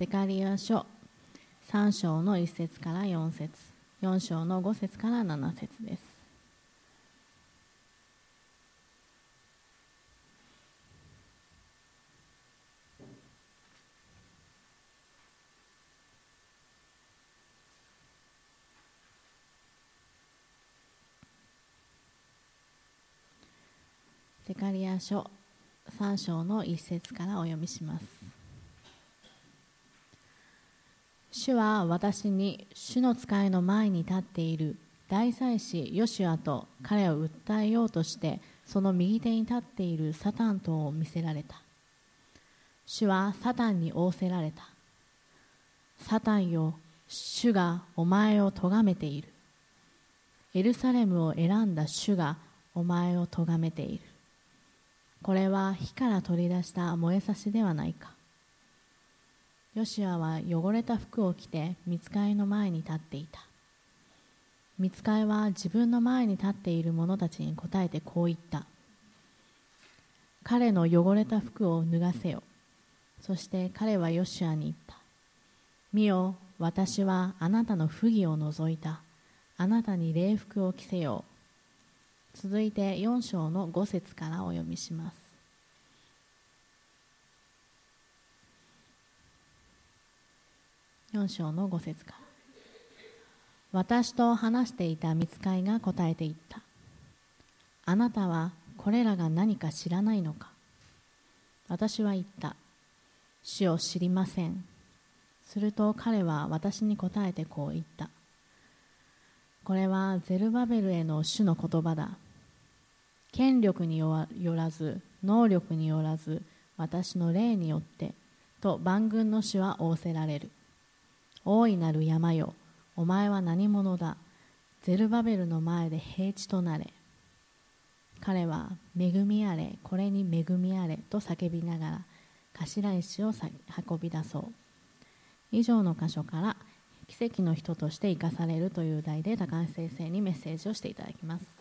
ゼカリア書。3章の1節から4節。4章の5節から7節です。ゼカリア書。3章の1節からお読みします。主は私に主の使いの前に立っている。大祭司ヨシュアと彼を訴えようとしてその右手に立っているサタンとを見せられた。主はサタンに仰せられた。サタンよ主がお前を咎めている。エルサレムを選んだ主がお前を咎めている。これは火から取り出した燃えさしではないか。ヨシアは汚れた服を着て見つかいの前に立っていた。見つかいは自分の前に立っている者たちに答えてこう言った。彼の汚れた服を脱がせよ。そして彼はヨシアに言った。見よ私はあなたの不義を除いた。あなたに礼服を着せよう。続いて4章の5節からお読みします。4章の5節から。私と話していた見つかいが答えていった。あなたはこれらが何か知らないのか。私は言った。死を知りません。すると彼は私に答えてこう言った。これはゼルバベルへの主の言葉だ。権力によらず能力によらず私の霊によってと万軍の主は仰せられる。大いなる山よ。お前は何者だ？ゼルバベルの前で平地となれ。彼は恵みあれこれに恵みあれと叫びながら頭石を運び出そう。以上の箇所から奇跡の人として生かされるという題で高橋先生にメッセージをしていただきます。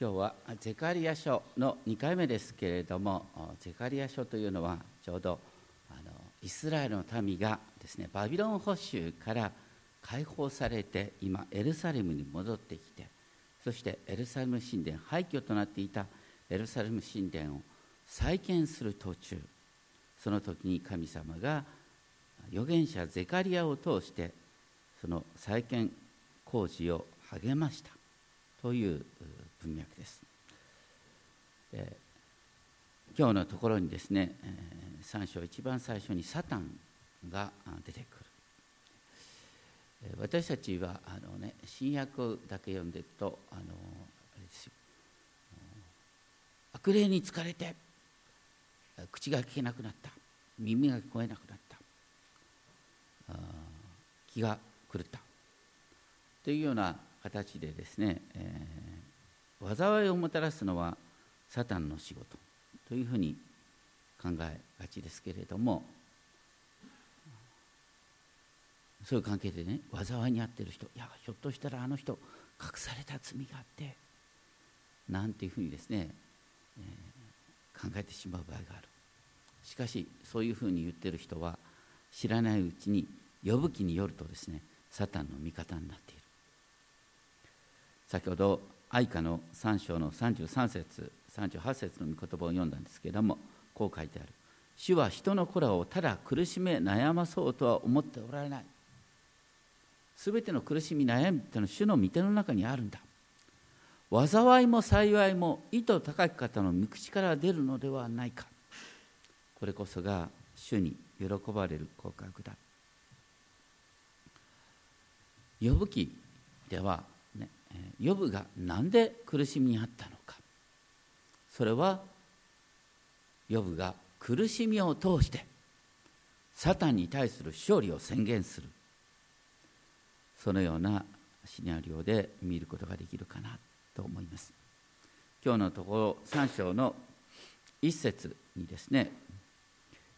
今日はゼカリア書の2回目ですけれどもゼカリア書というのはちょうどあのイスラエルの民がですねバビロン捕囚から解放されて今エルサレムに戻ってきてそしてエルサレム神殿廃墟となっていたエルサレム神殿を再建する途中その時に神様が預言者ゼカリアを通してその再建工事を励ました。という文脈です。で今日のところにですね、えー、3章一番最初にサタンが出てくる。私たちはあの、ね、新約だけ読んでるとあのあれですよ悪霊に疲れて口が聞けなくなった耳が聞こえなくなった気が狂ったというような形でですね、え災いをもたらすのはサタンの仕事というふうに考えがちですけれどもそういう関係でね災いに遭ってる人いやひょっとしたらあの人隠された罪があってなんていうふうにですね、えー、考えてしまう場合がある。しかしそういうふうに言ってる人は知らないうちに呼ぶ気によるとですねサタンの味方になっている。先ほど愛花の3章の33節38節の御言葉を読んだんですけれどもこう書いてある「主は人の子らをただ苦しめ悩まそうとは思っておられない」すべての苦しみ悩みっていうのは主の御手の中にあるんだ。災いも幸いも意図高き方の御口から出るのではないか。これこそが主に喜ばれる告白だ。呼ぶ記ではヨブが何で苦しみにあったのか。それはヨブが苦しみを通してサタンに対する勝利を宣言する。そのようなシナリオで見ることができるかなと思います。今日のところ3章の一節にですね、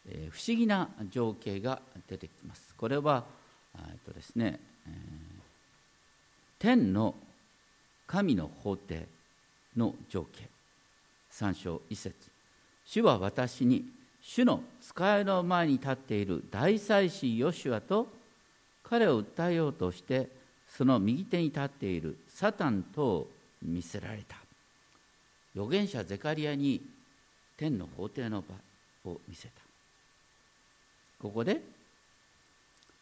えー、不思議な情景が出てきます。これはえっとですね、えー、天の神の法廷の情景3章1節。主は私に主の使いの前に立っている大祭司ヨシュアと彼を訴えようとしてその右手に立っているサタンとを見せられた。預言者ゼカリアに天の法廷の場を見せた。ここで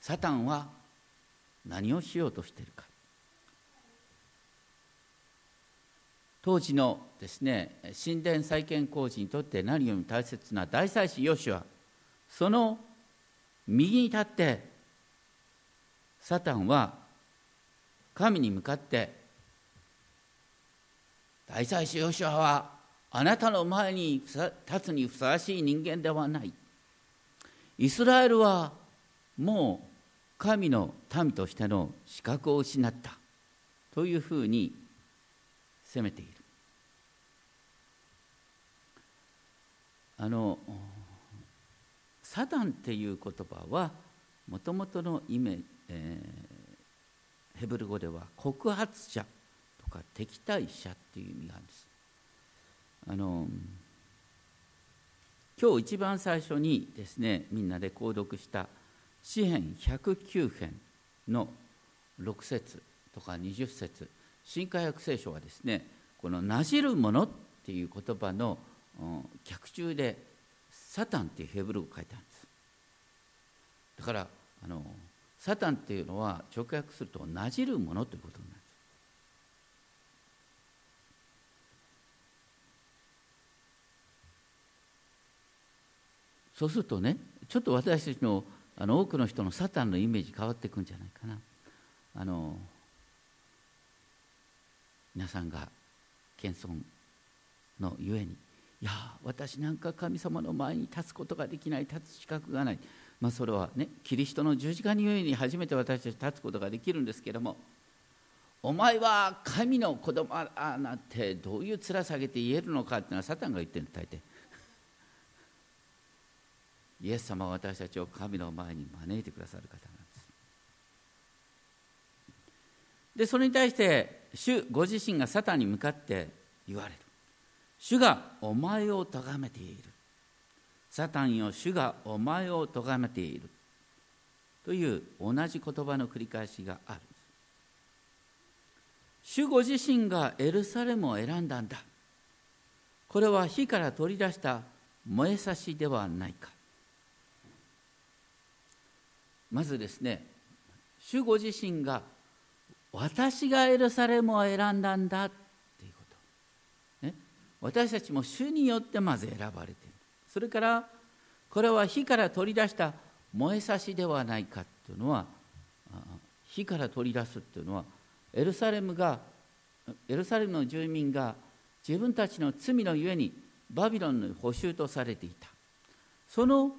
サタンは何をしようとしているか。当時のですね神殿再建工事にとって何よりも大切な大祭司ヨシュアその右に立ってサタンは神に向かって大祭司ヨシュアはあなたの前に立つにふさわしい人間ではない。イスラエルはもう神の民としての資格を失ったというふうに責めている。あのサタンっていう言葉はもともとの意味、えー、ヘブル語では告発者とか敵対者っていう意味があるんです。あの今日一番最初にですねみんなで購読した詩編109編の6節とか20節。新海約聖書はですねこの「なじるもの」っていう言葉の脚注で「サタン」っていうヘブル語書いてあるんです。だからあのサタンっていうのは直訳すると「なじるもの」ということになるそうするとねちょっと私たちのあの多くの人のサタンのイメージ変わっていくんじゃないかな。あの皆さんが謙遜のゆえにいや私なんか神様の前に立つことができない立つ資格がない、まあ、それはねキリストの十字架にゆえに初めて私たち立つことができるんですけどもお前は神の子供あなんてどういう面下げて言えるのかっていうのはサタンが言ってるの大抵。イエス様は私たちを神の前に招いてくださる方なんでそれに対して主ご自身がサタンに向かって言われる。主がお前を咎めている。サタンよ主がお前を咎めている。という同じ言葉の繰り返しがある。主ご自身がエルサレムを選んだんだ。これは火から取り出した燃えさしではないか。まずですね主ご自身が私がエルサレムを選んだんだっていうこと、ね、私たちも主によってまず選ばれている。それからこれは火から取り出した燃えさしではないかっていうのは火から取り出すっていうのはエルサレムがエルサレムの住民が自分たちの罪のゆえにバビロンの補修とされていた。その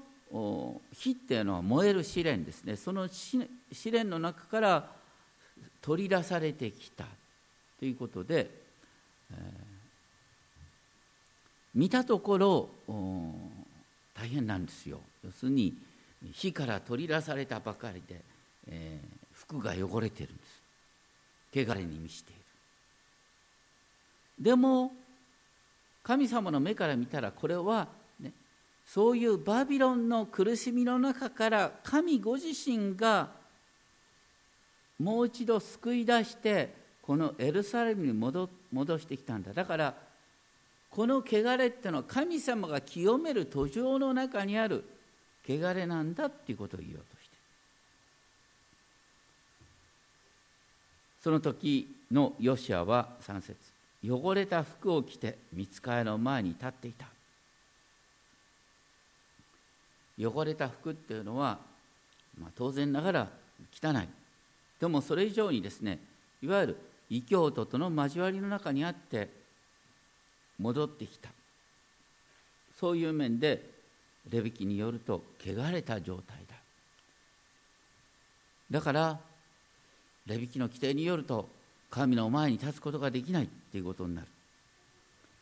火っていうのは燃える試練ですね。その試練の中から取り出されてきたということで、えー、見たところ大変なんですよ。要するに火から取り出されたばかりで、えー、服が汚れてるんです。汚れに満ちている。でも神様の目から見たらこれはそういうバビロンの苦しみの中から神ご自身がもう一度救い出してこのエルサレムに戻してきたんだ。だからこの汚れってのは神様が清める途上の中にある汚れなんだっていうことを言おうとして。その時のヨシアは3節汚れた服を着て見つかりの前に立っていた。汚れた服っていうのは、まあ、当然ながら汚い。でもそれ以上にですねいわゆる異教徒との交わりの中にあって戻ってきた。そういう面でレビキによると汚れた状態だ。だからレビキの規定によると神の前に立つことができないっていうことになる。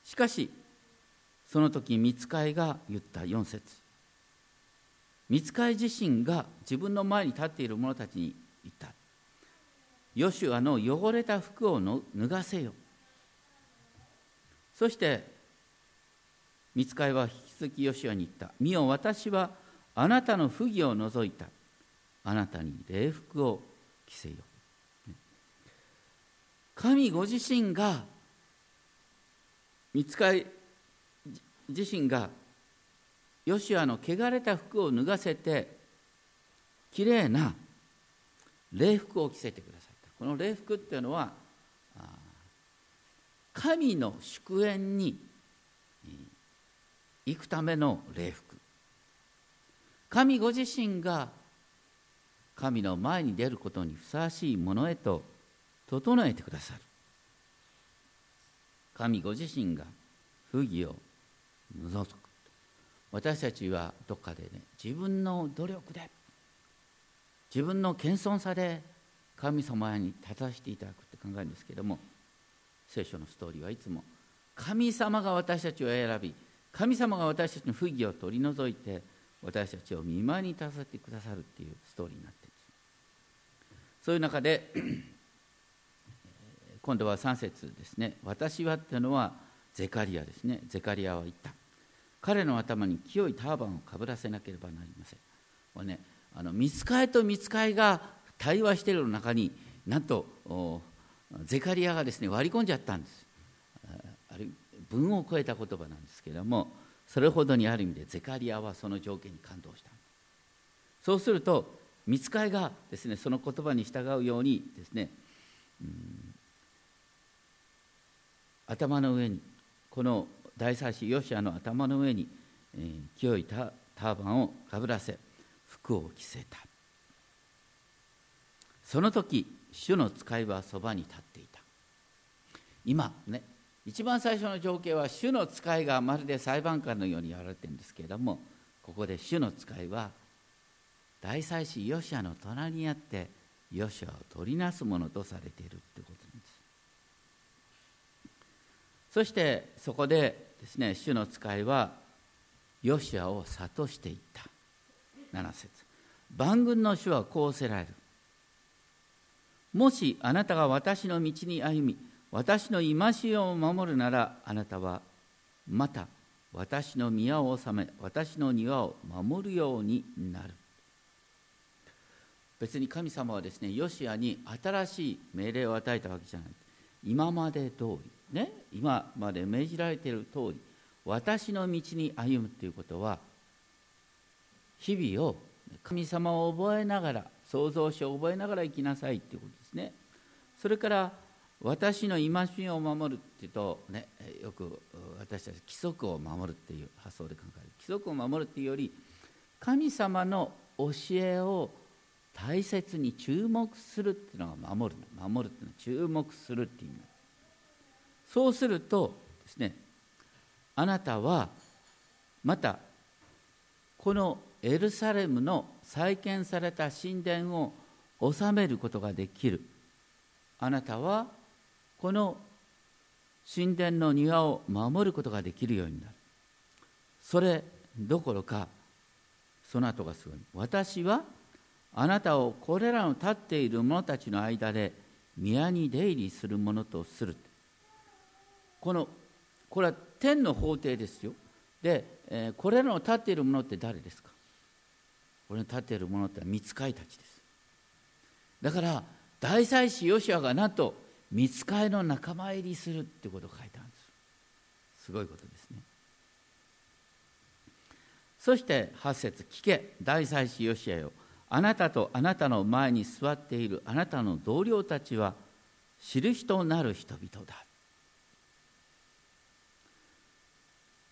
しかしその時見つかいが言った4節。見つかい自身が自分の前に立っている者たちに言った。ヨシュアの汚れた服を脱がせよ。そして見つかいは引き続きヨシュアに言った「見よ私はあなたの不義を除いた。あなたに礼服を着せよ」神ご自身が見つかい自身がヨシュアの汚れた服を脱がせてきれいな礼服を着せてくださったこの礼服っていうのは神の祝宴に行くための礼服。神ご自身が神の前に出ることにふさわしいものへと整えてくださる。神ご自身が不義を除く。私たちはどっかでね自分の努力で自分の謙遜さで神様に立たせていただくって考えるんですけども聖書のストーリーはいつも神様が私たちを選び神様が私たちの不義を取り除いて私たちを見舞いに立たせてくださるっていうストーリーになっているそういう中で今度は3節ですね。私はっていうのはゼカリアですね。ゼカリアは言った。彼の頭に清いターバンをかぶらせなければなりません。これねあの見つかいと見つかいが対話している中になんとゼカリアがですね割り込んじゃったんです。ある文を超えた言葉なんですけれどもそれほどにある意味でゼカリアはその条件に感動した。そうすると見つかいがですねその言葉に従うようにですね、うん、頭の上にこの大祭司ヨシアの頭の上に、えー、清いターバンをかぶらせ服を着せた。その時主の使いはそばに立っていた。今ね一番最初の情景は主の使いがまるで裁判官のようにやられてるんですけれどもここで主の使いは大祭司ヨシアの隣にあってヨシアを取りなすものとされているということです。そしてそこでですね主の使いはヨシアを諭していった。7節。万軍の主はこうせられる。もしあなたが私の道に歩み私の戒めを守るならあなたはまた私の宮を治め私の庭を守るようになる。別に神様はですねヨシアに新しい命令を与えたわけじゃない。今まで通りね今まで命じられている通り私の道に歩むということは日々を神様を覚えながら創造主を覚えながら生きなさいということ。ですね。それから私の戒めを守るっていうと、ね、よく私たち規則を守るっていう発想で考える。規則を守るっていうより神様の教えを大切に注目するっていうのが守る守るっていうのは注目するっていう意味。そうするとですねあなたはまたこのエルサレムの再建された神殿を治めることができる。あなたはこの神殿の庭を守ることができるようになる。それどころかその後がすごい。私はあなたをこれらの立っている者たちの間で宮に出入りするものとする。このこれは天の法廷ですよ。で、えー、これらの立っている者って誰ですか？これに立っている者って見つかいたちです。だから大祭司ヨシアがなんと見つかいの仲間入りするってことを書いたんです。すごいことですね。そして8節聞け。大祭司ヨシアよ。あなたとあなたの前に座っているあなたの同僚たちは印となる人々だ。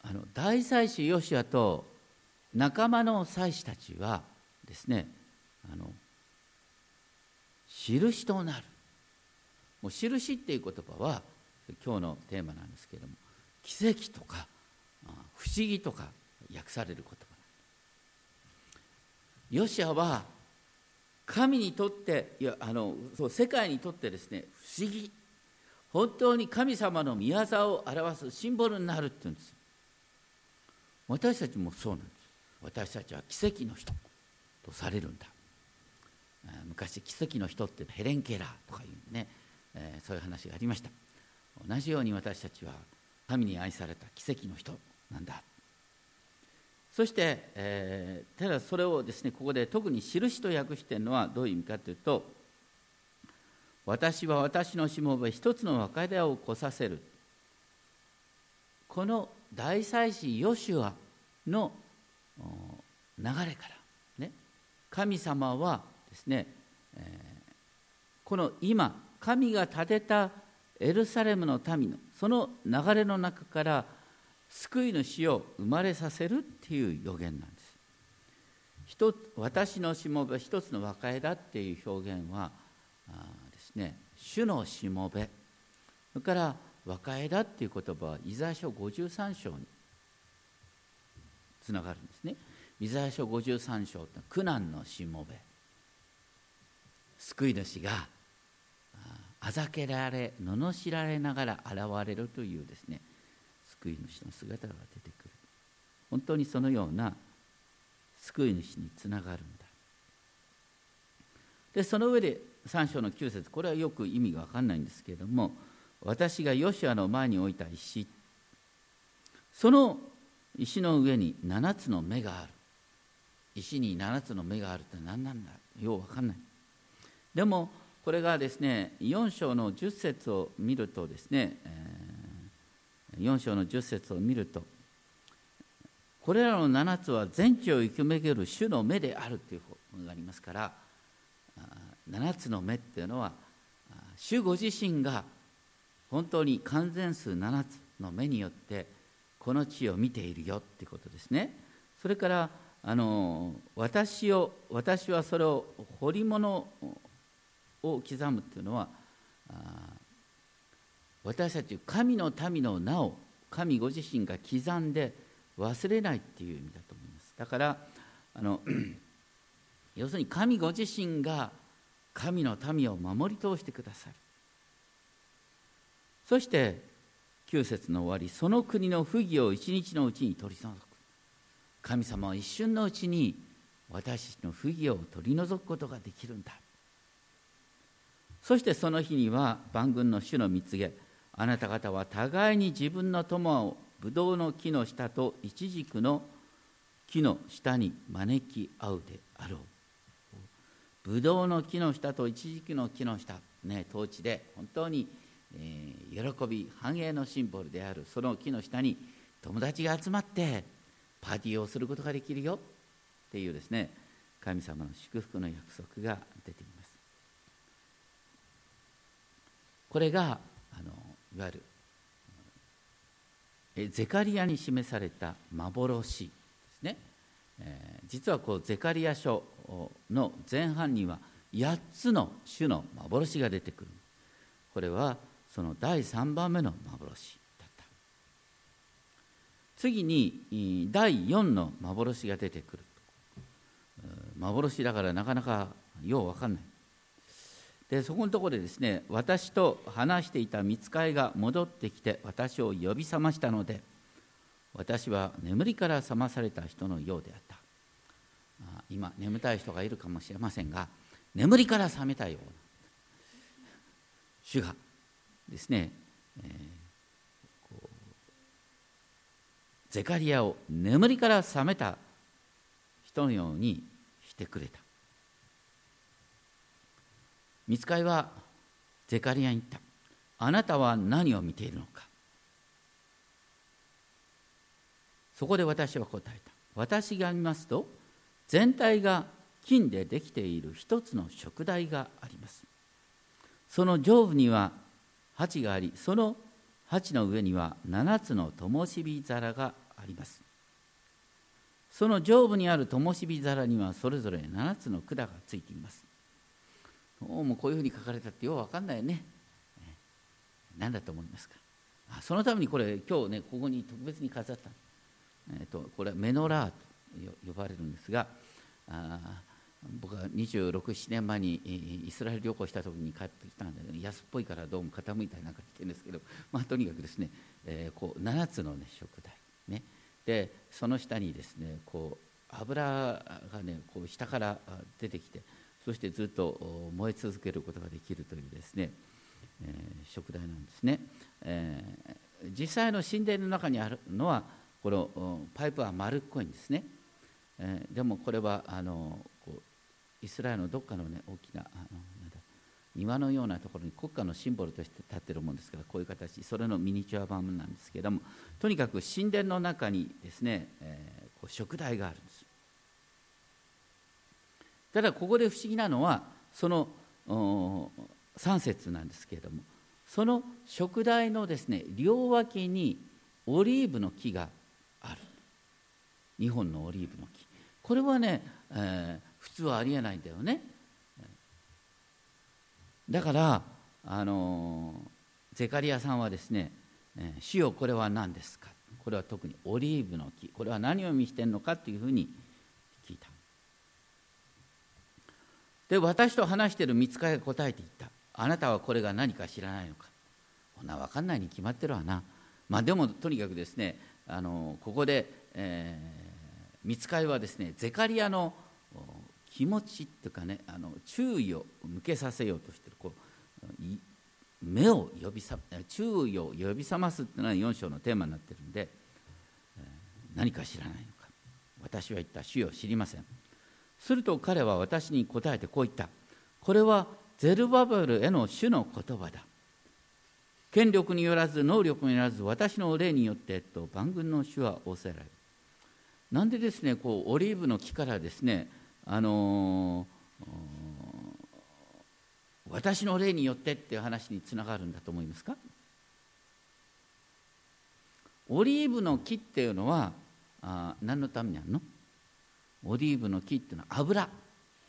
あの大祭司ヨシアと仲間の祭司たちはですねあの印となる。もう印っていう言葉は今日のテーマなんですけれども奇跡とか不思議とか訳される言葉ヨシアは神にとっていやあのそう世界にとってですね不思議。本当に神様の御業を表すシンボルになるって言うんです。私たちもそうなんです。私たちは奇跡の人とされるんだ。昔奇跡の人ってヘレン・ケラーとかいうね、えー、そういう話がありました。同じように私たちは神に愛された奇跡の人なんだ。そして、えー、ただそれをですねここで特に印と訳してるのはどういう意味かというと私は私のしもべ一つの別れを起こさせる。この大祭司ヨシュアの流れからね神様はですね、えー、この今神が建てたエルサレムの民のその流れの中から救い主を生まれさせるっていう予言なんです。私のしもべ一つの和解だっていう表現はですね主のしもべそれから和解だっていう言葉はイザヤ書53章につながるんですね。イザヤ書53章って苦難のしもべ救い主があざけられ罵られながら現れるというですね救い主の姿が出てくる。本当にそのような救い主につながるんだ。でその上で3章の9節これはよく意味が分かんないんですけれども私がヨシアの前に置いた石その石の上に7つの目がある。石に7つの目があるって何なんだ？よう分かんない。でもこれがですね4章の10節を見るとですね、え4章の10節を見るとこれらの7つは全地を生き巡る主の目であるというのがありますから7つの目っていうのは主ご自身が本当に完全数7つの目によってこの地を見ているよっていうことですね。それからあの私を私はそれを彫り物を刻むっていうのは私たち神の民の名を神ご自身が刻んで忘れないっていう意味だと思います。だからあの要するに神ご自身が神の民を守り通してくださる。そして9節の終わりその国の不義を一日のうちに取り除く。神様は一瞬のうちに私たちの不義を取り除くことができるんだ。そしてその日には万軍の主の蜜げあなた方は互いに自分の友をブドウの木の下とイチジクの木の下に招き合うであろう。ブドウの木の下とイチジクの木の下ね当地で本当に、えー、喜び繁栄のシンボルであるその木の下に友達が集まってパーティーをすることができるよっていうですね神様の祝福の約束が出ています。これがあのいわゆるえゼカリアに示された幻ですね、えー、実はこうゼカリア書の前半には8つの種の幻が出てくる。これはその第3番目の幻だった。次に第4の幻が出てくる。幻だからなかなかよう分かんない。でそこのところでですね私と話していた見つかいが戻ってきて私を呼び覚ましたので私は眠りから覚まされた人のようであった。今眠たい人がいるかもしれませんが眠りから覚めたような主がですね、えー、ゼカリアを眠りから覚めた人のようにしてくれた。見つかいはゼカリアに言った。あなたは何を見ているのか。そこで私は答えた。私が見ますと全体が金でできている一つの食台があります。その上部には鉢がありその鉢の上には7つの灯火皿があります。その上部にある灯火皿にはそれぞれ7つの管がついています。どうこういうふうに書かれたってよう分かんないよね。何だと思いますか？そのためにこれ今日ねここに特別に飾った、えーと、これはメノラーと呼ばれるんですがあ僕は267年前にイスラエル旅行した時に帰ってきたんで、ね、安っぽいからどうも傾いたりなんかしてるんですけど、まあ、とにかくですね、えー、こう7つの、ね、食材、ね、でその下にですねこう油がねこう下から出てきてそしてずっと燃え続けることができるというですね、えー、食材なんですね、えー、実際の神殿の中にあるのはこのパイプは丸っこいんですね、えー、でもこれはあのこうイスラエルのどっかの、ね、大きなあの庭のようなところに国家のシンボルとして立ってるものですからこういう形それのミニチュア版なんですけどもとにかく神殿の中にですね、えー、こう食台があるんです。ただここで不思議なのはその3節なんですけれどもその食台のですね両脇にオリーブの木がある。2本のオリーブの木。これはね、えー、普通はありえないんだよね。だからあのゼカリアさんはですね「主よこれは何ですか?」これは特にオリーブの木。これは何を意味してるのかというふうに聞いたで私と話している見つかが答えていった。あなたはこれが何か知らないのか。こんな分かんないに決まってるわな。まあでもとにかくですねあのここで、えー、見つかはですねゼカリアの気持ちっていうかねあの注意を向けさせようとしてる。こう目を呼びさ注意を呼び覚ますっていうのは4章のテーマになってるんで、えー、何か知らないのか。私は言った。主を知りません。すると彼は私に答えてこう言った。これはゼルバベルへの主の言葉だ。権力によらず能力によらず私の霊によってと万軍の主は仰せられる。なんでですねこうオリーブの木からですねあの私の霊によってっていう話につながるんだと思いますか？オリーブの木っていうのはあ何のためにあるの？オリーブの木っていうのは油、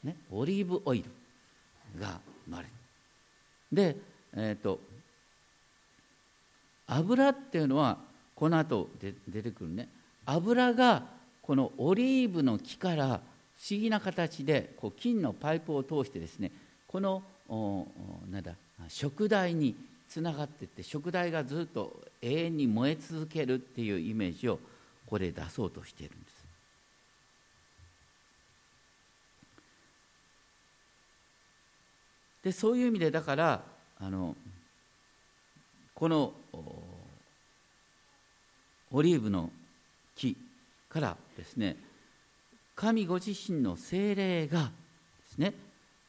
ね、オリーブオイルが生まれる。で、えーと、油っていうのはこの後で出てくるね。油がこのオリーブの木から不思議な形でこう金のパイプを通してですねこのなんだ食台につながっていって食台がずっと永遠に燃え続けるっていうイメージをこれ出そうとしているんです。でそういう意味でだからあのこのオリーブの木からですね神ご自身の精霊がですね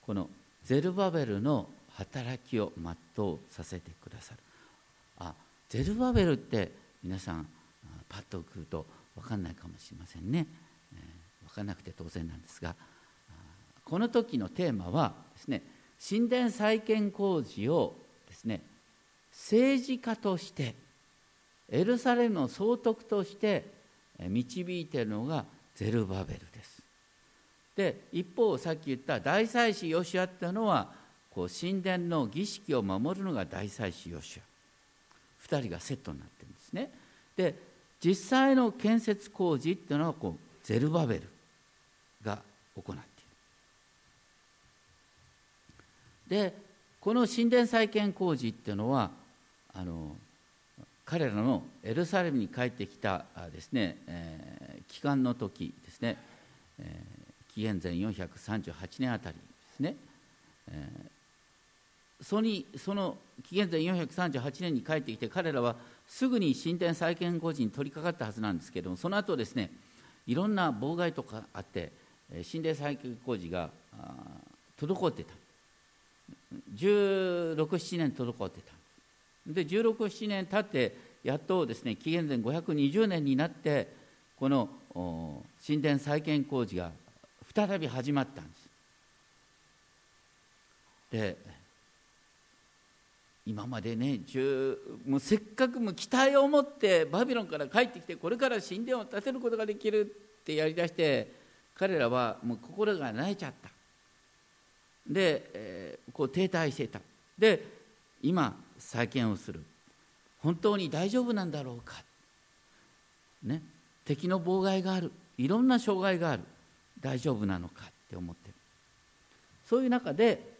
このゼルバベルの働きを全うさせてくださる。あゼルバベルって皆さんパッと来ると分かんないかもしれませんね、えー、分かんなくて当然なんですがこの時のテーマはですね神殿再建工事をですね政治家としてエルサレムの総督として導いているのがゼルバベルです。で一方さっき言った大祭司ヨシアっていうのはこう神殿の儀式を守るのが大祭司ヨシア。2人がセットになってるんですね。で実際の建設工事っていうのはこうゼルバベルが行っているでこの神殿再建工事っていうのはあの彼らのエルサレムに帰ってきたですね、えー、帰還の時ですね、えー、紀元前438年あたりですね、えー、そにその紀元前438年に帰ってきて彼らはすぐに神殿再建工事に取り掛かったはずなんですけれどもその後ですねいろんな妨害とかあって神殿再建工事が滞ってた。1617年滞ってたで1617年経ってやっとですね紀元前520年になってこの神殿再建工事が再び始まったんです。で今までねもうせっかくも期待を持ってバビロンから帰ってきてこれから神殿を建てることができるってやりだして彼らはもう心が萎えちゃった。で、えー、こう停滞してた。で今再建をする。本当に大丈夫なんだろうか、ね、敵の妨害がある。いろんな障害がある。大丈夫なのかって思ってる。そういう中で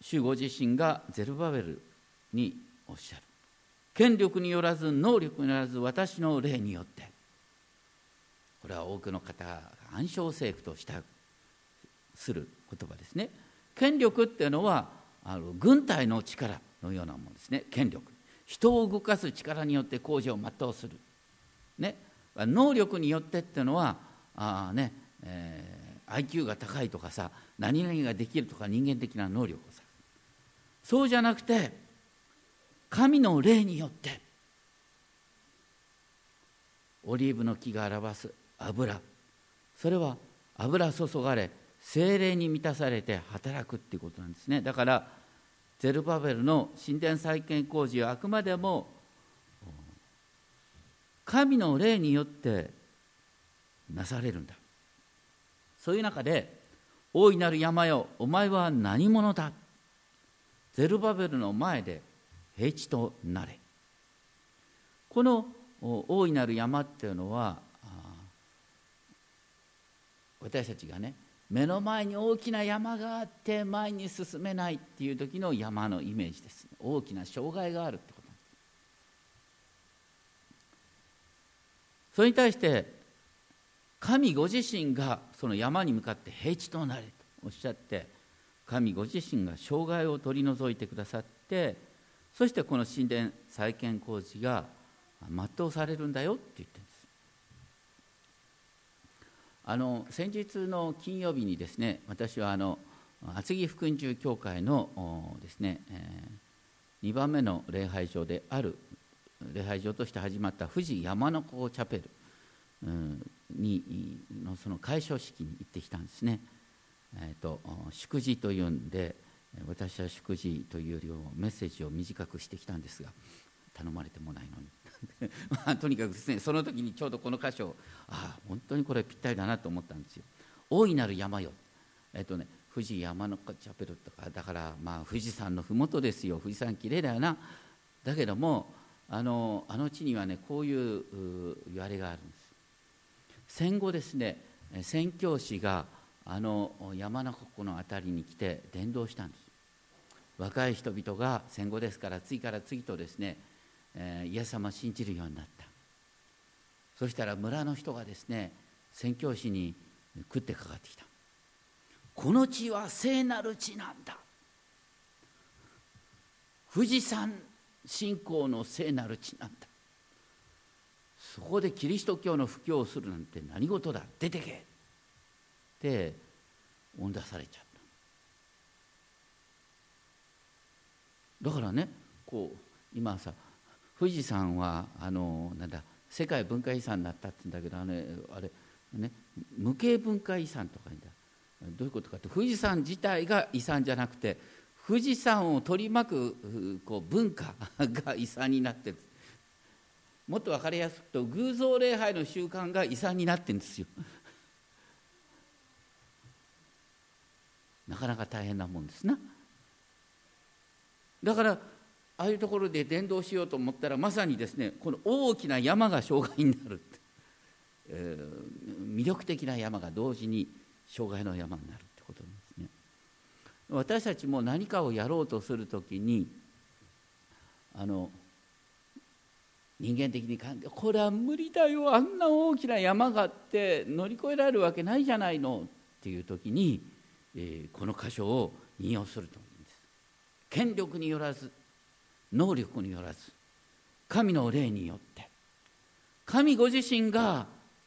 主ご自身がゼルバベルにおっしゃる。権力によらず能力によらず私の霊によって。これは多くの方が暗唱政府としたする言葉ですね。権力っていうのはあの軍隊の力のようなものですね。権力。人を動かす力によって工事を全うする、ね、能力によってっていうのはあ、ねえー、IQ が高いとかさ何々ができるとか人間的な能力をさ。そうじゃなくて神の霊によってオリーブの木が表す油。それは油注がれ精霊に満たされて働くっていうことなんですね。だからゼルバベルの神殿再建工事はあくまでも神の霊によってなされるんだ。そういう中で大いなる山よお前は何者だ。ゼルバベルの前で平地となれ。この大いなる山っていうのは私たちがね目の前に大きな山があって前に進めないっていう時の山のイメージです大きな障害があるってことそれに対して神ご自身がその山に向かって平地となれとおっしゃって神ご自身が障害を取り除いてくださってそしてこの神殿再建工事が全うされるんだよって言ってる。あの先日の金曜日にですね私はあの厚木福音中教会のですね、えー、2番目の礼拝場である礼拝場として始まった富士山の子チャペル、にのその開所式に行ってきたんですね、えーと、祝辞というんで私は祝辞というよりもメッセージを短くしてきたんですが頼まれてもないのに。まあ、とにかくですねその時にちょうどこの箇所ああ本当にこれぴったりだなと思ったんですよ。大いなる山よ。えっとね富士山のチャペルとかだからまあ富士山の麓ですよ。富士山きれいだよな。だけどもあのあの地にはねこういう言われがあるんです。戦後ですね宣教師があの山中湖の辺りに来て伝道したんです。若い人々が戦後ですから次から次とですね、えー、イエス様を信じるようになった。そしたら村の人がですね宣教師に食ってかかってきた。この地は聖なる地なんだ。富士山信仰の聖なる地なんだ。そこでキリスト教の布教をするなんて何事だ。出てけ。って追い出されちゃった。だからねこう今さ富士山はあのなんだ世界文化遺産になったって言うんだけどあれあれね無形文化遺産とか言うんだ。どういうことかって富士山自体が遺産じゃなくて富士山を取り巻くこう文化が遺産になってる。もっと分かりやすくと偶像礼拝の習慣が遺産になってるんですよ。なかなか大変なもんですな。だからああいうところで伝道しようと思ったらまさにですねこの大きな山が障害になる、えー、魅力的な山が同時に障害の山になるってことですね。私たちも何かをやろうとするときにあの人間的に考えこれは無理だよあんな大きな山があって乗り越えられるわけないじゃないのっていう時に、えー、この箇所を引用すると思うんです。権力によらず能力によらず神の霊によって神ご自身が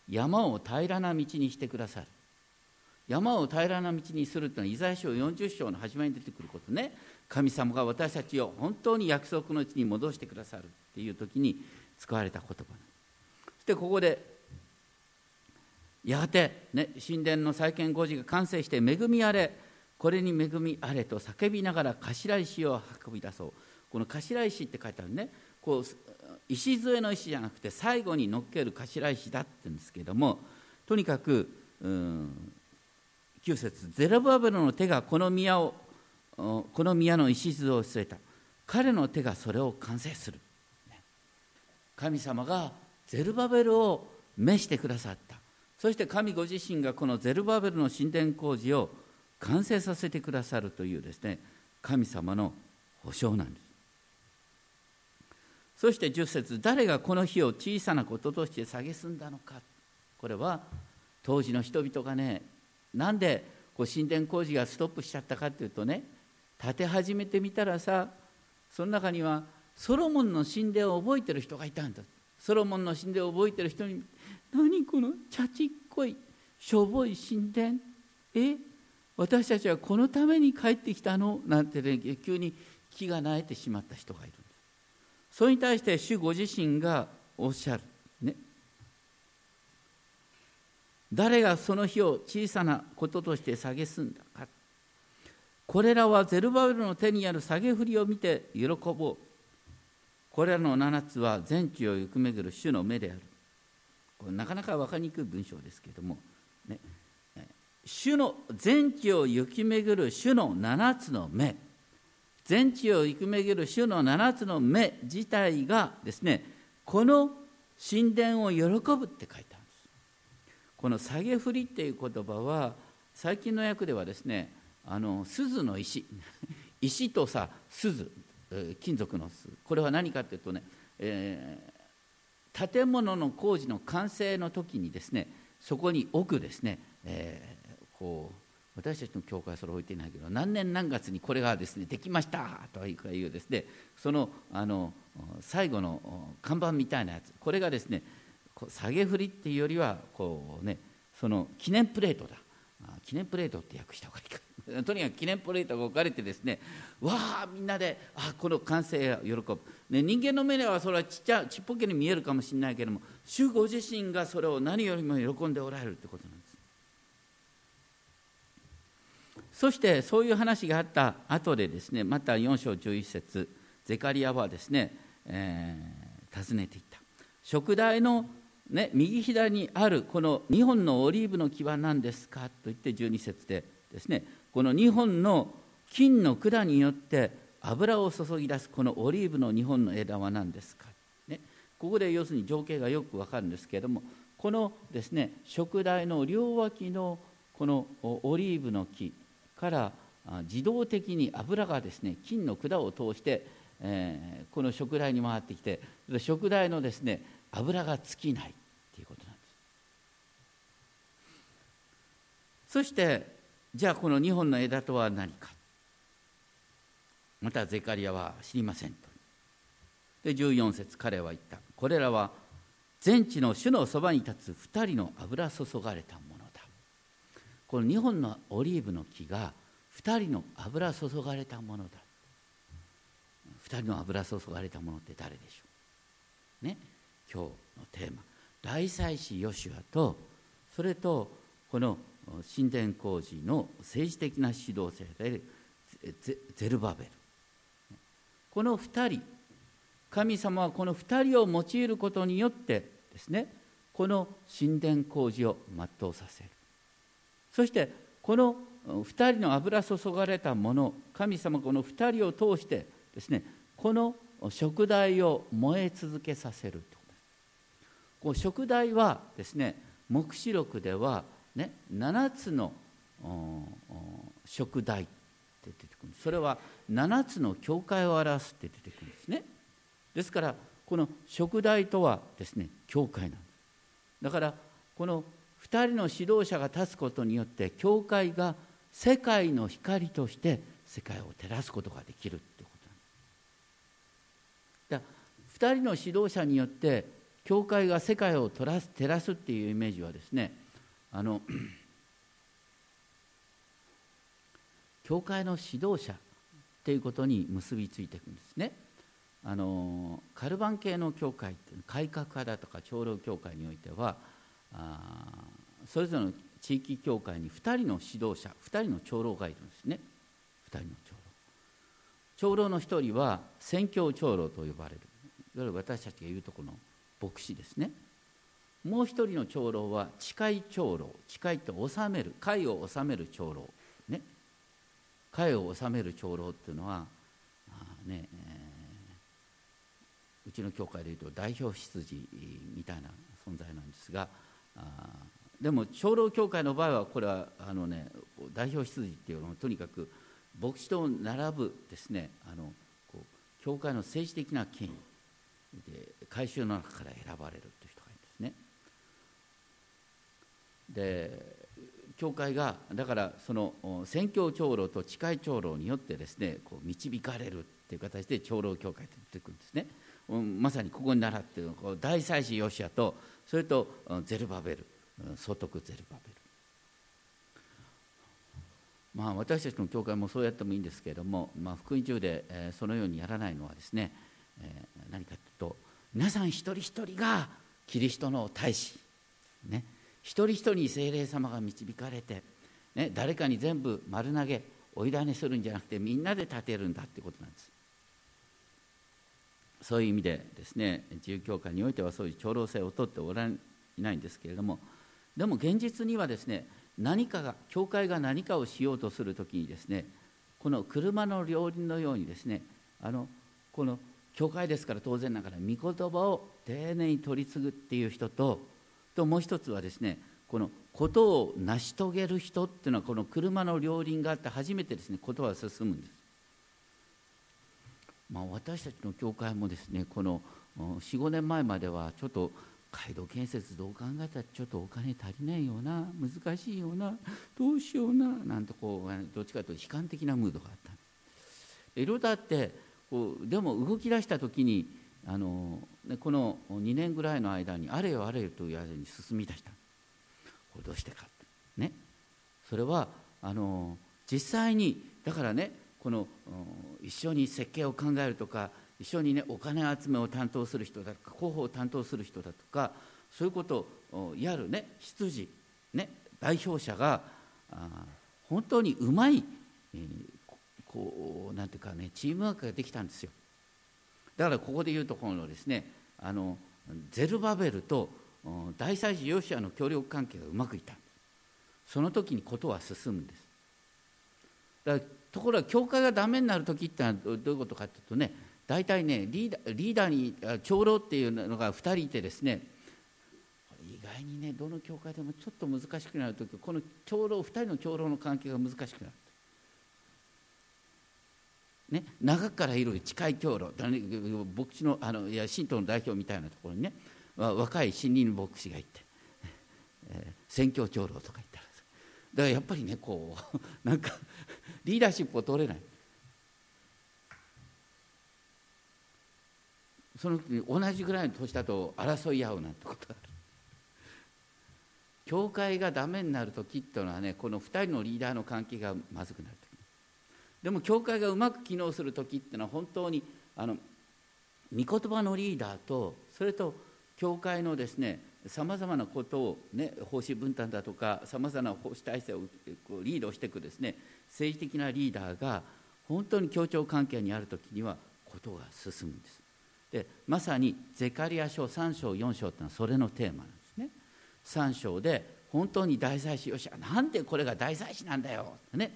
山を平らな道にしてくださる。山を平らな道にするというのはイザヤ書40章の始まりに出てくることね。神様が私たちを本当に約束の地に戻してくださるっていう時に使われた言葉そしてここでやがて、ね、神殿の再建工事が完成して恵みあれこれに恵みあれと叫びながら頭石を運び出そう。この頭石って書いてあるね。こう石添の石じゃなくて最後に乗っける頭石だって言うんですけどもとにかく9節ゼロバベルの手がこの宮をこの宮の石図を据えた。彼の手がそれを完成する。神様がゼルバベルを召してくださった。そして神ご自身がこのゼルバベルの神殿工事を完成させてくださるというですね神様の保証なんです。そして10節誰がこの日を小さなこととして蔑んだのか。これは当時の人々がねなんでこう神殿工事がストップしちゃったかっていうとね建て始めてみたらさその中にはソロモンの神殿を覚えてる人がいたんだ。ソロモンの神殿を覚えてる人に何このチャチっこいしょぼい神殿。え私たちはこのために帰ってきたの？なんてね急に気が萎えてしまった人がいる。それに対して主ご自身がおっしゃる。ね。誰がその日を小さなこととして蔑んだか。これらはゼルバベルの手にある下げ振りを見て喜ぼう。これらの7つは全地を行くめぐる主の目である。これなかなか分かりにくい文章ですけれども、ね、主の全地を行き巡る主の7つの目。全地を行く巡る主の7つの目自体がですねこの神殿を喜ぶって書いてあるんです。この下げ振りっていう言葉は最近の訳ではですねあの鈴の石。石とさ鈴。金属の巣これは何かというとね、えー、建物の工事の完成の時にですねそこに置くですね、えー、こう私たちの教会はそれ置いていないけど何年何月にこれがですねできましたというですね。そのあの最後の看板みたいなやつ。これがですね下げ振りっていうよりはこうねその記念プレートだ。記念プレートって訳した方がいいか。とにかく記念プレートが置かれてですねわあみんなであこの完成を喜ぶ、ね、人間の目ではそれはちっちゃちっぽけに見えるかもしれないけども主ご自身がそれを何よりも喜んでおられるということなんです。そしてそういう話があった後でですねまた4章11節ゼカリアはですね、えー、尋ねていった。食台のね、右左にあるこの2本のオリーブの木は何ですかと言って12節でですねこの2本の金の管によって油を注ぎ出すこのオリーブの2本の枝は何ですか、ね、ここで要するに情景がよくわかるんですけれどもこのですね食台の両脇のこのオリーブの木から自動的に油がですね金の管を通して、えー、この食台に回ってきて食台のですね油が尽きないということなんです。そしてじゃあこの2本の枝とは何か。またゼカリアは知りませんと。で14節彼は言った。これらは全地の主のそばに立つ2人の油注がれたもの。この2本のオリーブの木が2人の油注がれたものだ。2人の油注がれたものって誰でしょう？ね？今日のテーマ。大祭司ヨシュアとそれとこの神殿工事の政治的な指導者でゼルバベル。この2人神様はこの2人を用いることによってですねこの神殿工事を全うさせる。そしてこの2人の油注がれたもの神様この2人を通してですねこの食材を燃え続けさせるこう食材はですね黙示録ではね、7つの食台って出てくる。それは7つの教会を表すって出てくるんですね。ですからこの食台とはですね教会なんです。だからこの2人の指導者が立つことによって教会が世界の光として世界を照らすことができるってことなんだ2人の指導者によって教会が世界を照らす照らすっていうイメージはですねあの 教会の指導者っていうことに結びついていくんですね。あのカルバン系の教会改革派だとか長老教会においてはあそれぞれの地域教会に2人の指導者2人の長老がいるんですね。2人の長老。長老の1人は宣教長老と呼ばれる。いわゆる私たちが言うとこの牧師ですね。もう一人の長老は誓い長老誓いって治める会を治める長老ね。会を治める長老っていうのはあね、えー、うちの教会でいうと代表執事みたいな存在なんですがでも長老教会の場合はこれはあの、ね、代表執事っていうのはとにかく牧師と並ぶですねあのこう教会の政治的な権威で改宗の中から選ばれるという人がいるんですね。で教会がだからその宣教長老と誓い長老によってですねこう導かれるっという形で長老教会と出てくるんですねまさにここに習っている大祭司ヨシアとそれとゼルバベル総督ゼルバベル。まあ、私たちの教会もそうやってもいいんですけれども、まあ、福音中で、え、そのようにやらないのはですね、え、何かというと皆さん一人一人がキリストの大使、ね、一人一人に精霊様が導かれて、ね、誰かに全部丸投げ追い種するんじゃなくてみんなで立てるんだってことなんです。そういう意味でですね自由教会においてはそういう長老性をとっておられないんですけれどもでも現実にはですね何かが教会が何かをしようとする時にですねこの車の両輪のようにですねあのこの教会ですから当然ながら御言葉を丁寧に取り継ぐっていう人とともう一つはですねこのことを成し遂げる人っていうのはこの車の両輪があって初めてですねことは進むんです。まあ、私たちの教会もですねこの45年前まではちょっと街道建設どう考えたらちょっとお金足りないような難しいようなどうしようななんてこうどっちかというと悲観的なムードがあった。いろいろあってこうでも動き出した時にあのこの2年ぐらいの間にあれよあれよという間に進み出した。これどうしてかね。それはあの実際にだからねこの一緒に設計を考えるとか一緒にねお金集めを担当する人だとか広報を担当する人だとかそういうことをやるね執事ね代表者が本当にうまい、えー、こうなんていうかねチームワークができたんですよ。だからここで言うところのですねあのゼルバベルと大祭司ヨシアの協力関係がうまくいった。その時にことは進むんです。だからところが教会がダメになる時ってのはどういうことかというとね大体ねリーダーリーダーに長老っていうのが2人いてですね意外にねどの教会でもちょっと難しくなる時この長老2人の長老の関係が難しくなる。ね、長からいる近い長老牧師のあのいや神道の代表みたいなところにね若い森林牧師がいて、宣教長老とか言ったらだからやっぱりねこう なんかリーダーシップを取れない。その時に同じぐらいの年だと争い合うなんてことある。教会がダメになる時っていうのはねこの2人のリーダーの関係がまずくなる時。でも教会がうまく機能する時っていうのは本当にあの御言葉のリーダーとそれと教会のですねさまざまなことを、ね、奉仕分担だとかさまざまな奉仕体制をリードしていくですね政治的なリーダーが本当に協調関係にある時にはことが進むんです。でまさにゼカリア書3章4章っていうのはそれのテーマなんですね。3章で本当に大祭司よしなんでこれが大祭司なんだよってね。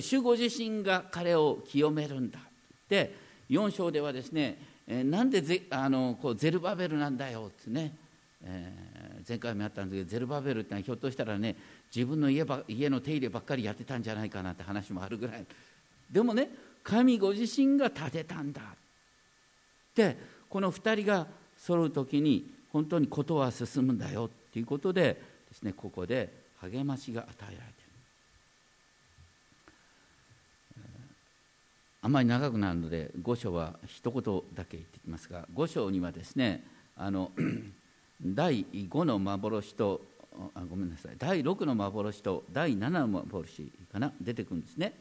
主ご自身が彼を清めるんだで4章ではですね、え、なんでゼあのこうゼルバベルなんだよってね、えー、前回もやったんですけどゼルバベルってのはひょっとしたらね自分の家ば家の手入ればっかりやってたんじゃないかなって話もあるぐらい。でもね神ご自身が建てたんだでこの2人が揃う時に本当に事は進むんだよっていうことでですねここで励ましが与えられてる。あまり長くなるので5章は一言だけ言ってきますが5章にはですねあの第5の幻とあごめんなさい。第6の幻と第7の幻かな？出てくるんですね。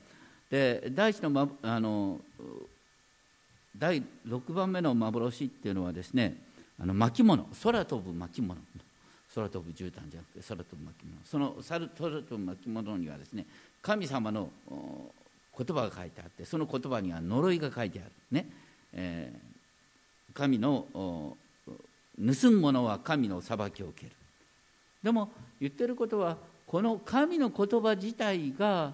で第1のあの第6番目の幻っていうのはですねあの巻物。空飛ぶ巻物。空飛ぶ絨毯じゃなくて空飛ぶ巻物。その空飛ぶ巻物にはですね神様の言葉が書いてあってその言葉には呪いが書いてあるね、えー、神の盗む者は神の裁きを受ける。でも言ってることはこの神の言葉自体が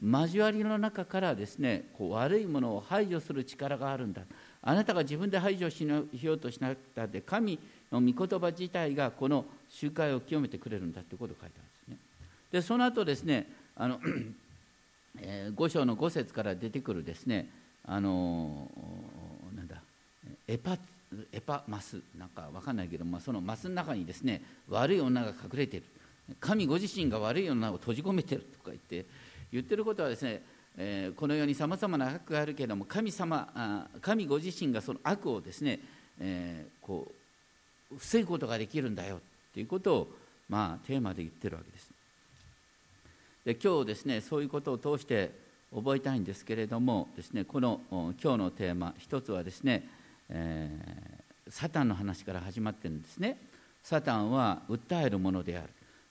交わりの中からですねこう悪いものを排除する力があるんだ。あなたが自分で排除しようとしなくたって神の御言葉自体がこの集会を清めてくれるんだということを書いてあるんですね。でその後ですねあの、えー、5章の5節から出てくるですねあのなんだエパエパマスなんか分かんないけど、まあ、そのマスの中にですね悪い女が隠れてる神ご自身が悪い女を閉じ込めてるとか言って言ってることはですねえー、この世にさまざまな悪があるけれども神様あ神ご自身がその悪をですね、えー、こう防ぐことができるんだよということを、まあ、テーマで言ってるわけです。で今日ですねそういうことを通して覚えたいんですけれどもですねこの今日のテーマ一つはですね、えー、サタンの話から始まってるんですね。サタンは訴えるものである。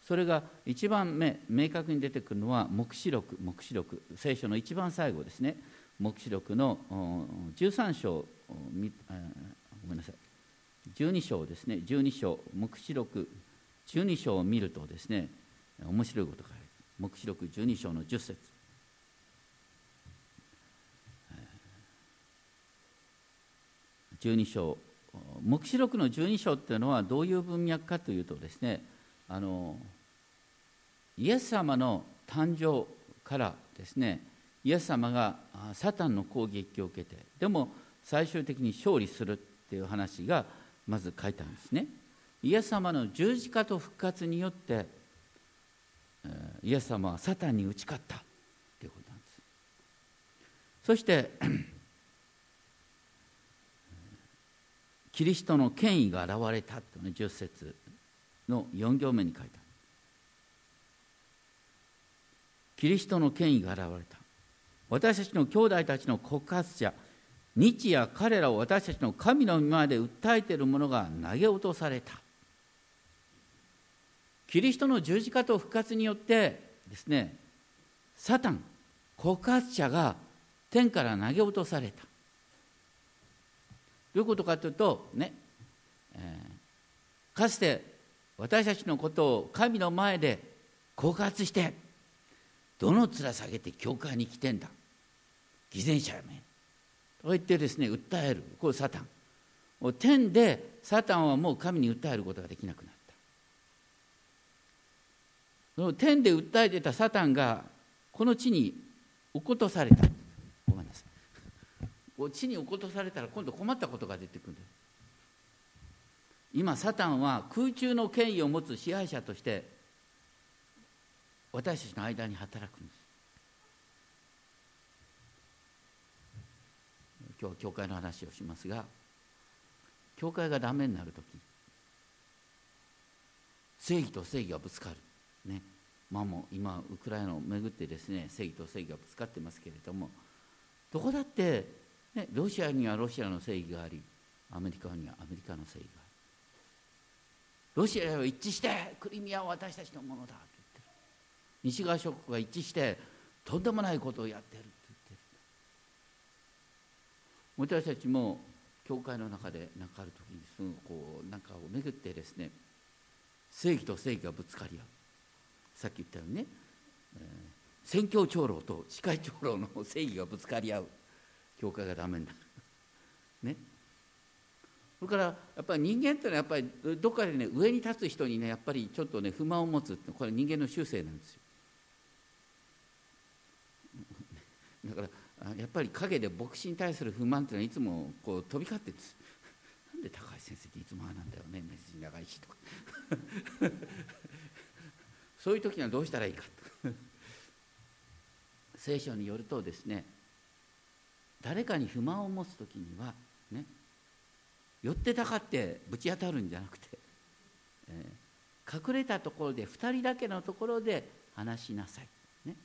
それが一番目明確に出てくるのは黙示録黙示録。聖書の一番最後ですね。黙示録の13章ごめんなさい。12章ですね。12章。黙示録。12章を見るとですね面白いことがある。黙示録12章の10節。12章黙示録の12章っていうのはどういう文脈かというとですねあのイエス様の誕生からですねイエス様がサタンの攻撃を受けてでも最終的に勝利するっていう話がまず書いてあるんですね。イエス様の十字架と復活によってイエス様はサタンに打ち勝ったということなんです。そしてキリストの権威が現れたとね10節の4行目に書いてある。キリストの権威が現れた。私たちの兄弟たちの告発者日夜彼らを私たちの神の御前で訴えている者が投げ落とされた。キリストの十字架と復活によってですねサタン告発者が天から投げ落とされた。どういうことかというとね、えー、かつて私たちのことを神の前で告発してどの面下げて教会に来てんだ偽善者やめと言ってですね訴えるこれサタン。天でサタンはもう神に訴えることができなくなった。その天で訴えてたサタンがこの地に落っことされた。地に落とされたら今度困ったことが出てくる今サタンは空中の権威を持つ支配者として私たちの間に働くんです。今日は教会の話をしますが教会がダメになる時正義と正義がぶつかる。ね。まあもう今ウクライナをめぐってですね正義と正義がぶつかってますけれどもどこだってね、ロシアにはロシアの正義がありアメリカにはアメリカの正義がある。ロシアは一致してクリミアは私たちのものだと言ってる。西側諸国が一致してとんでもないことをやってるって言ってる。私たちも教会の中で何かある時にすぐこうなんかを巡ってですね正義と正義がぶつかり合う。さっき言ったようにね、えー、宣教長老と司会長老の正義がぶつかり合う。教会がダメになる。ね。それからやっぱり人間っていうのはやっぱりどっかでね上に立つ人にねやっぱりちょっとね不満を持つってこれ人間の習性なんですよ。だからやっぱり陰で牧師に対する不満っていうのはいつもこう飛び交ってるんです。なんで高橋先生っていつもああなんだよねメッセージ長いしとかそういう時にはどうしたらいいか聖書によるとですね誰かに不満を持つ時にはね寄ってたかってぶち当たるんじゃなくて、えー、隠れたところで2人だけのところで話しなさい、ね、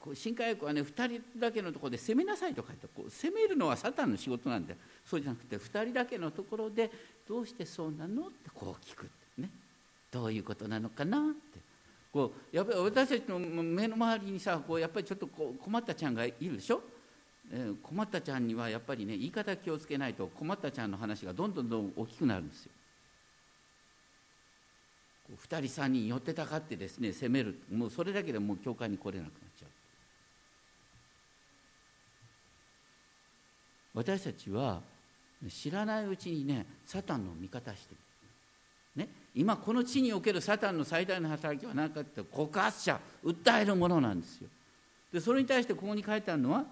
こう新化薬はね2人だけのところで攻めなさいとか言ってこう攻めるのはサタンの仕事なんでそうじゃなくて2人だけのところでどうしてそうなのってこう聞くね。どういうことなのかなって。こうやっぱり私たちの目の周りにさこうやっぱりちょっとこう困ったちゃんがいるでしょ。困ったちゃんにはやっぱりね言い方気をつけないと困ったちゃんの話がどんどんどん大きくなるんですよ。2人3人寄ってたかってですね責めるもうそれだけでもう教会に来れなくなっちゃう。私たちは知らないうちにねサタンの味方してる、ね、今この地におけるサタンの最大の働きは何かって告発者訴えるものなんですよでそれに対してここに書いてあるのは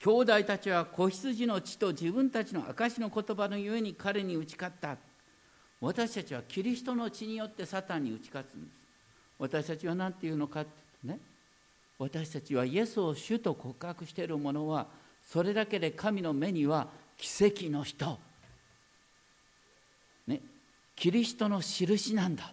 兄弟たちは子羊の血と自分たちの証の言葉のゆえに彼に打ち勝った。私たちはキリストの血によってサタンに打ち勝つんです。私たちは何て言うのかってね。私たちはイエスを主と告白している者はそれだけで神の目には奇跡の人、ね、キリストの印なんだ。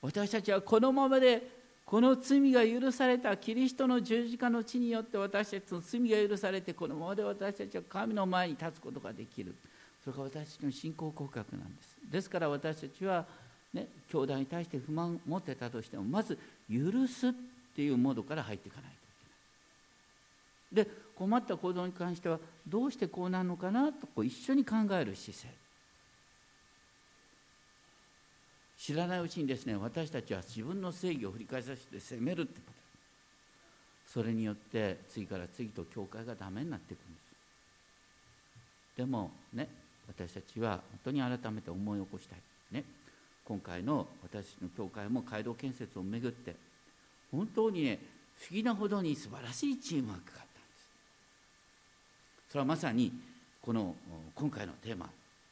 私たちはこのままでこの罪が許されたキリストの十字架の地によって私たちの罪が許されてこのままで私たちは神の前に立つことができる。それが私たちの信仰告白なんです。ですから私たちはね兄弟に対して不満を持ってたとしてもまず許すっていうモードから入っていかないといけない。で困った行動に関してはどうしてこうなるのかなとこう一緒に考える姿勢。知らないうちにですね私たちは自分の正義を振り返させて責めるってこと。それによって次から次と教会がダメになっていくんです。でもね私たちは本当に改めて思い起こしたい。ね。今回の私の教会も街道建設をめぐって本当にね不思議なほどに素晴らしいチームワークがあったんです。それはまさにこの今回のテーマ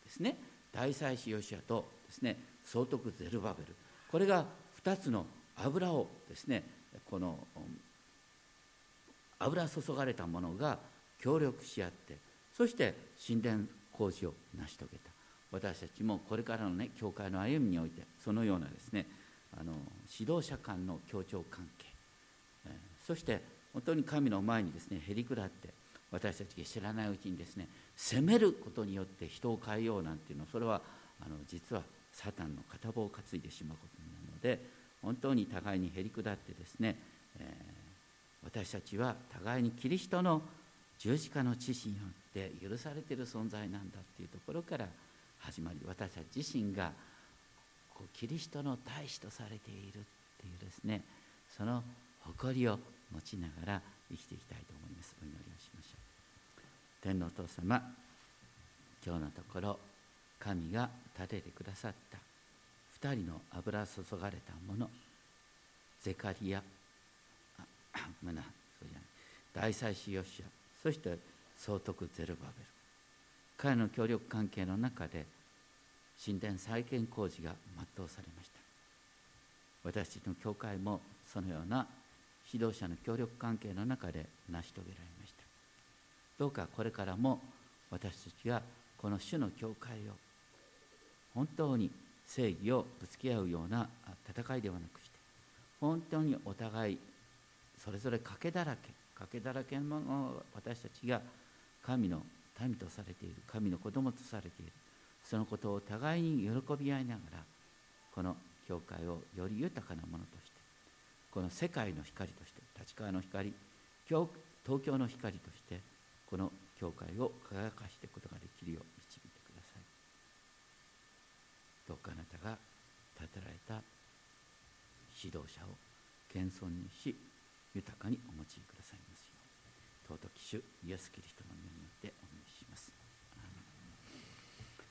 ですね。大祭司ヨシアとですね総督ゼルバベル。これが2つの油をですねこの油注がれたものが協力し合ってそして神殿工事を成し遂げた。私たちもこれからのね教会の歩みにおいてそのようなですねあの指導者間の協調関係、えー、そして本当に神の前にですねへりくだって私たちが知らないうちにですね責めることによって人を変えようなんていうのそれはあの実はサタンの片棒を担いでしまうことなので本当に互いにへりくだってですね、えー、私たちは互いにキリストの十字架の知識によって許されている存在なんだっていうところから始まり私たち自身がこうキリストの大使とされているっていうですねその誇りを持ちながら生きていきたいと思います。お祈りをしましょう。天皇お父様今日のところ神が立ててくださった。2人の油注がれたもの。ゼカリア。まなそうじゃない。大祭司ヨシア。そして総督ゼルバベル。彼の協力関係の中で神殿再建工事が全うされました。私たちの教会もそのような指導者の協力関係の中で成し遂げられました。どうかこれからも私たちがこの主の教会を本当に正義をぶつけ合うような戦いではなくして本当にお互いそれぞれ賭けだらけ賭けだらけの私たちが神の民とされている神の子供とされているそのことを互いに喜び合いながらこの教会をより豊かなものとしてこの世界の光として立川の光東京の光としてこの教会を輝かしていくことができるよう導いてどうかあなたが立てられた指導者を謙遜にし豊かにお持ちくださいますよう尊き主イエス・キリストの皆